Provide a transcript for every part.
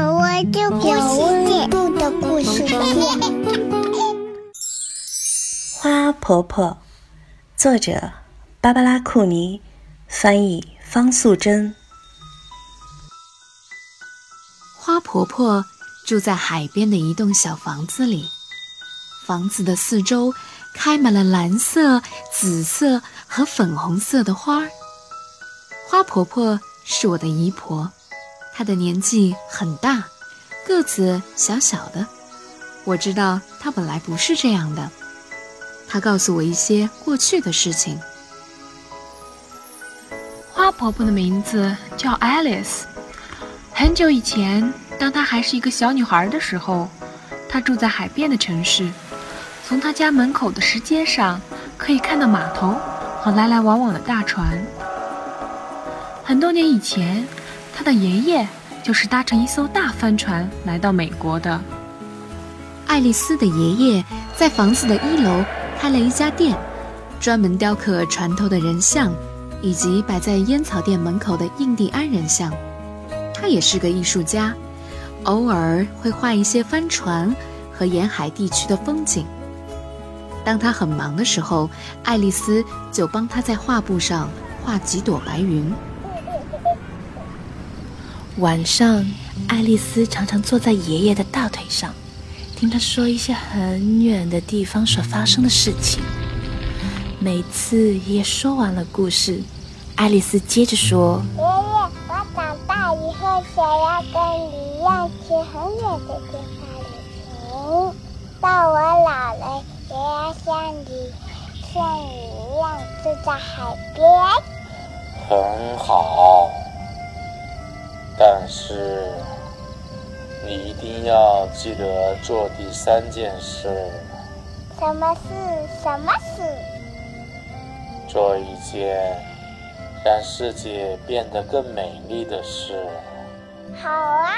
有温度的故事店。花婆婆，作者芭芭拉·库尼，翻译方素珍。花婆婆住在海边的一栋小房子里，房子的四周开满了蓝色、紫色和粉红色的花儿。花婆婆是我的姨婆。她的年纪很大，个子小小的。我知道她本来不是这样的。她告诉我一些过去的事情。花婆婆的名字叫爱丽丝。很久以前，当她还是一个小女孩的时候，她住在海边的城市。从她家门口的石阶上，可以看到码头和来来往往的大船。很多年以前。他的爷爷就是搭乘一艘大帆船来到美国的。爱丽丝的爷爷在房子的一楼开了一家店，专门雕刻船头的人像，以及摆在烟草店门口的印第安人像。他也是个艺术家，偶尔会画一些帆船和沿海地区的风景。当他很忙的时候，爱丽丝就帮他在画布上画几朵白云。晚上，爱丽丝常常坐在爷爷的大腿上，听他说一些很远的地方所发生的事情。每次爷爷说完了故事，爱丽丝接着说：“爷爷，我长大以后想要跟你一样去很远的地方旅行。到我老了，也要像你像你一样住在海边。”很好。但是，你一定要记得做第三件事。什么事？什么事？做一件让世界变得更美丽的事。好啊！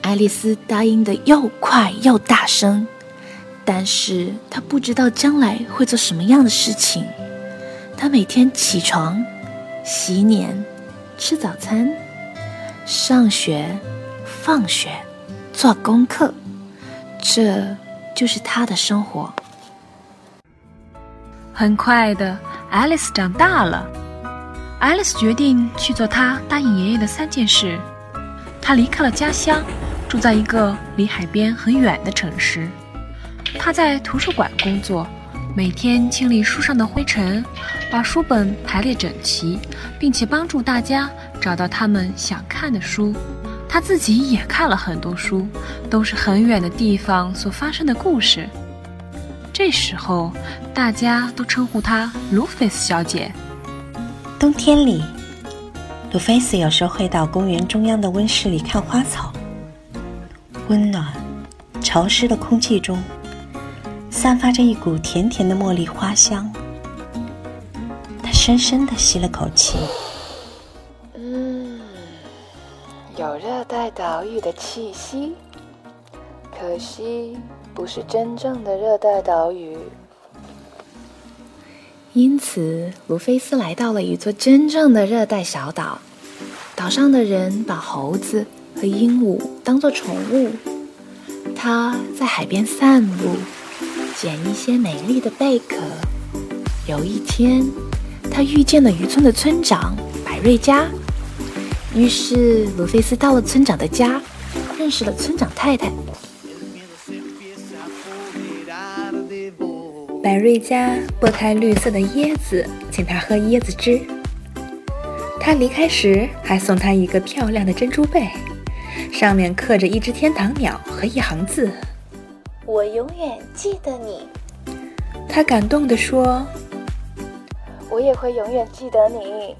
爱丽丝答应的又快又大声，但是她不知道将来会做什么样的事情。她每天起床、洗脸、吃早餐。上学、放学、做功课，这就是他的生活。很快的，爱丽丝长大了。爱丽丝决定去做她答应爷爷的三件事。她离开了家乡，住在一个离海边很远的城市。她在图书馆工作，每天清理书上的灰尘，把书本排列整齐，并且帮助大家。找到他们想看的书，他自己也看了很多书，都是很远的地方所发生的故事。这时候，大家都称呼她卢菲斯小姐。冬天里，卢菲斯有时候会到公园中央的温室里看花草。温暖、潮湿的空气中，散发着一股甜甜的茉莉花香。他深深地吸了口气。带岛屿的气息，可惜不是真正的热带岛屿。因此，卢菲斯来到了一座真正的热带小岛。岛上的人把猴子和鹦鹉当作宠物。他在海边散步，捡一些美丽的贝壳。有一天，他遇见了渔村的村长百瑞佳。于是，罗菲斯到了村长的家，认识了村长太太。百瑞佳剥开绿色的椰子，请他喝椰子汁。他离开时还送他一个漂亮的珍珠贝，上面刻着一只天堂鸟和一行字：“我永远记得你。”他感动地说：“我也会永远记得你。”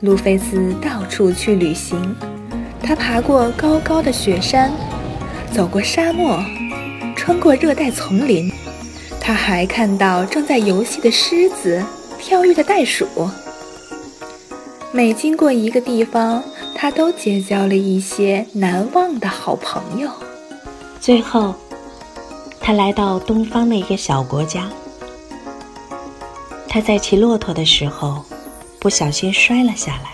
路菲斯到处去旅行，他爬过高高的雪山，走过沙漠，穿过热带丛林。他还看到正在游戏的狮子，跳跃的袋鼠。每经过一个地方，他都结交了一些难忘的好朋友。最后，他来到东方的一个小国家。他在骑骆驼的时候。不小心摔了下来，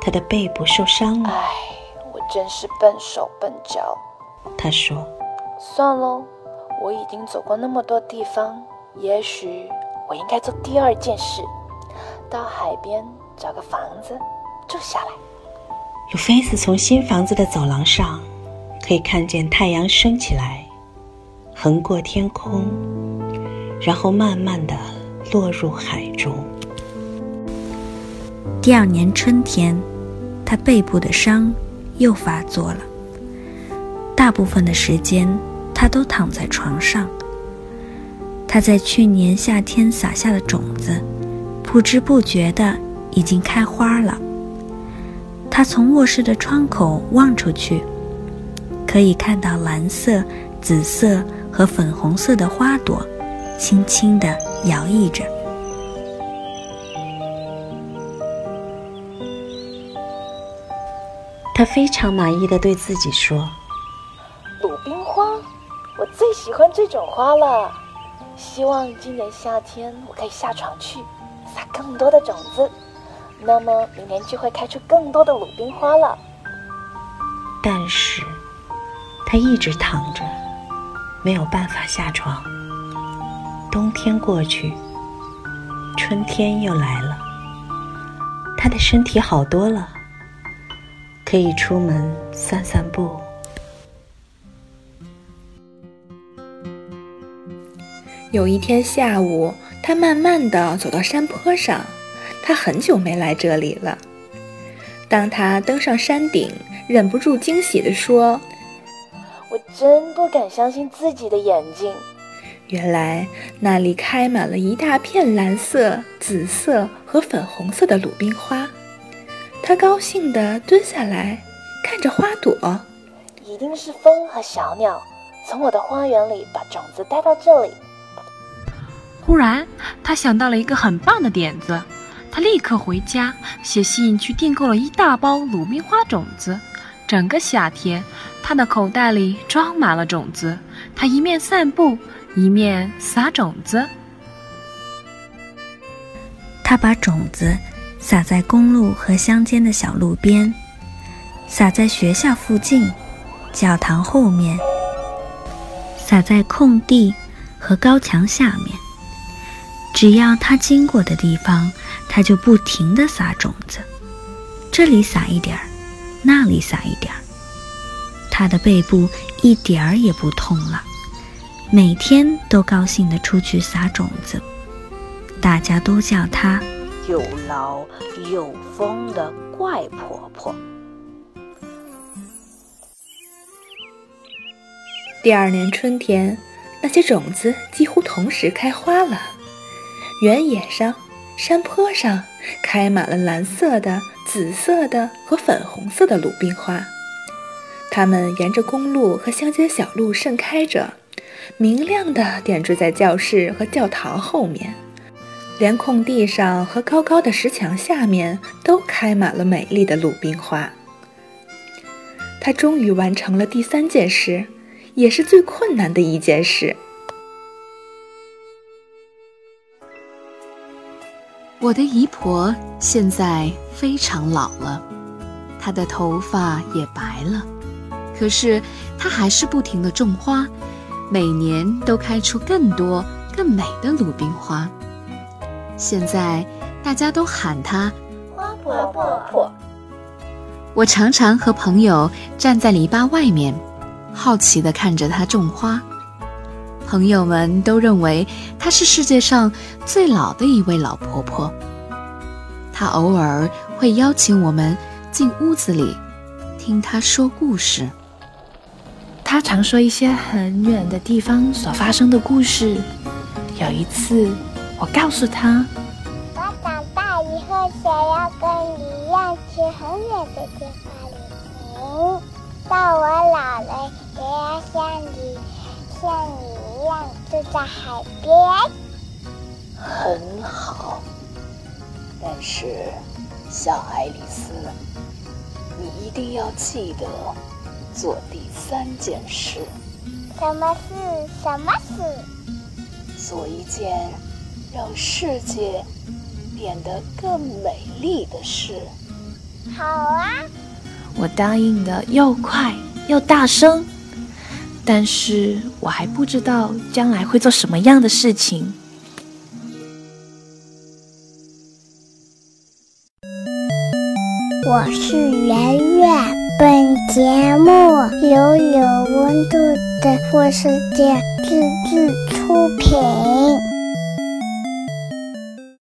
他的背部受伤了。唉，我真是笨手笨脚。他说：“算喽，我已经走过那么多地方，也许我应该做第二件事，到海边找个房子住下来。”有菲斯从新房子的走廊上，可以看见太阳升起来，横过天空，然后慢慢的落入海中。第二年春天，他背部的伤又发作了。大部分的时间，他都躺在床上。他在去年夏天撒下的种子，不知不觉的已经开花了。他从卧室的窗口望出去，可以看到蓝色、紫色和粉红色的花朵，轻轻地摇曳着。他非常满意的对自己说：“鲁冰花，我最喜欢这种花了。希望今年夏天我可以下床去，撒更多的种子。”那么明年就会开出更多的鲁冰花了。但是，他一直躺着，没有办法下床。冬天过去，春天又来了。他的身体好多了，可以出门散散步。有一天下午，他慢慢的走到山坡上。他很久没来这里了。当他登上山顶，忍不住惊喜地说：“我真不敢相信自己的眼睛！原来那里开满了一大片蓝色、紫色和粉红色的鲁冰花。”他高兴地蹲下来，看着花朵。一定是风和小鸟从我的花园里把种子带到这里。忽然，他想到了一个很棒的点子。他立刻回家写信去订购了一大包鲁冰花种子。整个夏天，他的口袋里装满了种子。他一面散步，一面撒种子。他把种子撒在公路和乡间的小路边，撒在学校附近、教堂后面，撒在空地和高墙下面。只要他经过的地方。他就不停地撒种子，这里撒一点儿，那里撒一点儿。他的背部一点儿也不痛了，每天都高兴地出去撒种子。大家都叫她有劳有风的怪婆婆。第二年春天，那些种子几乎同时开花了，原野上。山坡上开满了蓝色的、紫色的和粉红色的鲁冰花，它们沿着公路和乡间小路盛开着，明亮的点缀在教室和教堂后面，连空地上和高高的石墙下面都开满了美丽的鲁冰花。他终于完成了第三件事，也是最困难的一件事。我的姨婆现在非常老了，她的头发也白了，可是她还是不停地种花，每年都开出更多更美的鲁冰花。现在大家都喊她花婆婆。我常常和朋友站在篱笆外面，好奇地看着她种花。朋友们都认为她是世界上最老的一位老婆婆。她偶尔会邀请我们进屋子里听她说故事。他常说一些很远的地方所发生的故事。有一次，我告诉他：“我长大以后想要跟你一样去很远的地方旅行，到我老了也要像你。”像你一样住在海边，很好。但是，小爱丽丝，你一定要记得做第三件事。什么事？什么事？做一件让世界变得更美丽的事。好啊，我答应的又快又大声，但是我还不知道将来会做什么样的事情。我是圆圆，本节目由有温度的故事店自制出品。